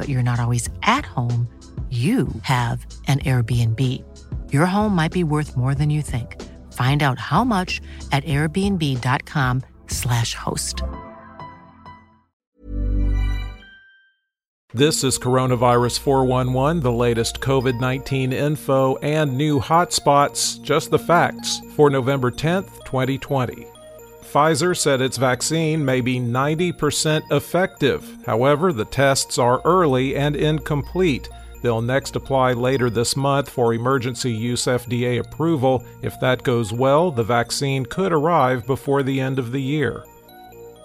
but you're not always at home, you have an Airbnb. Your home might be worth more than you think. Find out how much at airbnb.com/slash host. This is Coronavirus 411, the latest COVID 19 info and new hotspots, just the facts, for November 10th, 2020. Pfizer said its vaccine may be 90% effective. However, the tests are early and incomplete. They'll next apply later this month for emergency use FDA approval. If that goes well, the vaccine could arrive before the end of the year.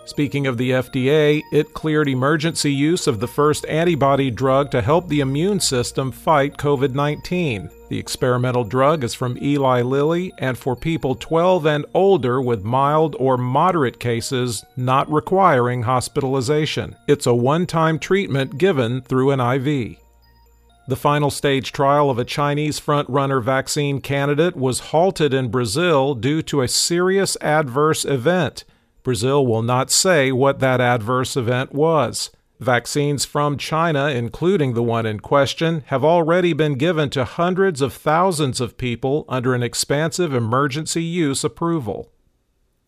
Speaking of the FDA, it cleared emergency use of the first antibody drug to help the immune system fight COVID 19. The experimental drug is from Eli Lilly and for people 12 and older with mild or moderate cases not requiring hospitalization. It's a one time treatment given through an IV. The final stage trial of a Chinese front-runner vaccine candidate was halted in Brazil due to a serious adverse event. Brazil will not say what that adverse event was. Vaccines from China, including the one in question, have already been given to hundreds of thousands of people under an expansive emergency use approval.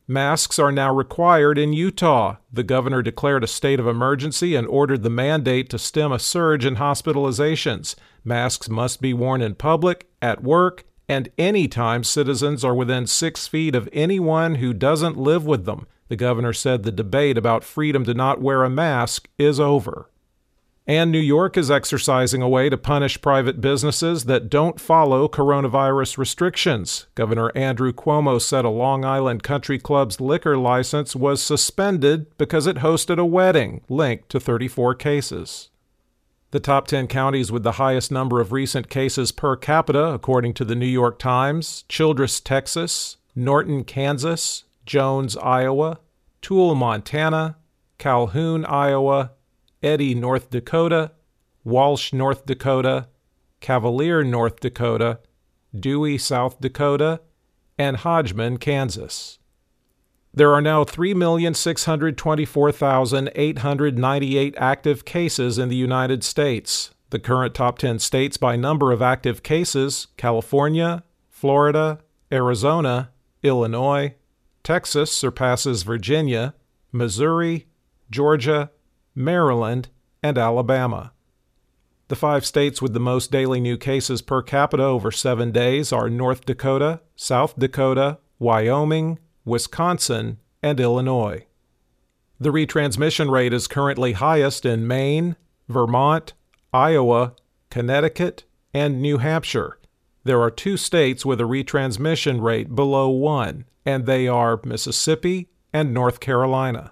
Masks are now required in Utah. The governor declared a state of emergency and ordered the mandate to stem a surge in hospitalizations. Masks must be worn in public, at work, and any time citizens are within six feet of anyone who doesn't live with them. The governor said the debate about freedom to not wear a mask is over. And New York is exercising a way to punish private businesses that don't follow coronavirus restrictions. Governor Andrew Cuomo said a Long Island country club's liquor license was suspended because it hosted a wedding linked to 34 cases. The top 10 counties with the highest number of recent cases per capita, according to the New York Times Childress, Texas, Norton, Kansas, Jones, Iowa, Toole, Montana, Calhoun, Iowa, Eddy, North Dakota, Walsh, North Dakota, Cavalier, North Dakota, Dewey, South Dakota, and Hodgman, Kansas. There are now 3,624,898 active cases in the United States. The current top 10 states by number of active cases California, Florida, Arizona, Illinois, Texas surpasses Virginia, Missouri, Georgia, Maryland, and Alabama. The five states with the most daily new cases per capita over seven days are North Dakota, South Dakota, Wyoming, Wisconsin, and Illinois. The retransmission rate is currently highest in Maine, Vermont, Iowa, Connecticut, and New Hampshire. There are two states with a retransmission rate below 1, and they are Mississippi and North Carolina.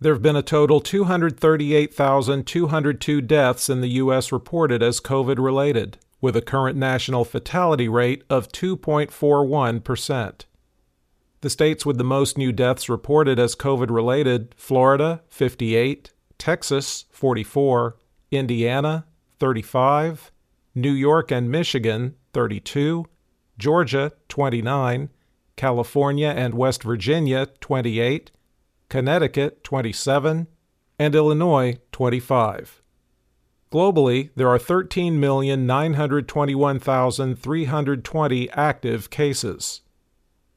There have been a total 238,202 deaths in the U.S. reported as COVID related, with a current national fatality rate of 2.41%. The states with the most new deaths reported as COVID related Florida, 58, Texas, 44, Indiana, 35, New York and Michigan 32, Georgia 29, California and West Virginia 28, Connecticut 27, and Illinois 25. Globally, there are 13,921,320 active cases.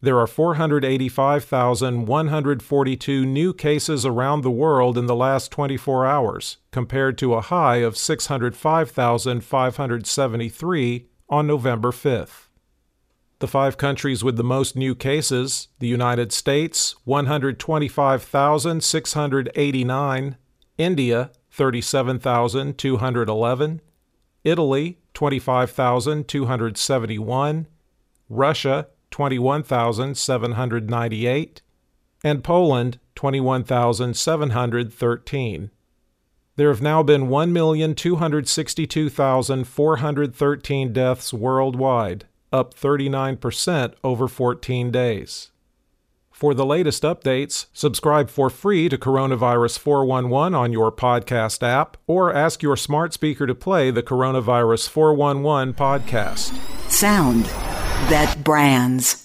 There are 485,142 new cases around the world in the last 24 hours, compared to a high of 605,573 on November 5th. The five countries with the most new cases the United States, 125,689, India, 37,211, Italy, 25,271, Russia, 21,798, and Poland, 21,713. There have now been 1,262,413 deaths worldwide, up 39% over 14 days. For the latest updates, subscribe for free to Coronavirus 411 on your podcast app or ask your smart speaker to play the Coronavirus 411 podcast. Sound that brands.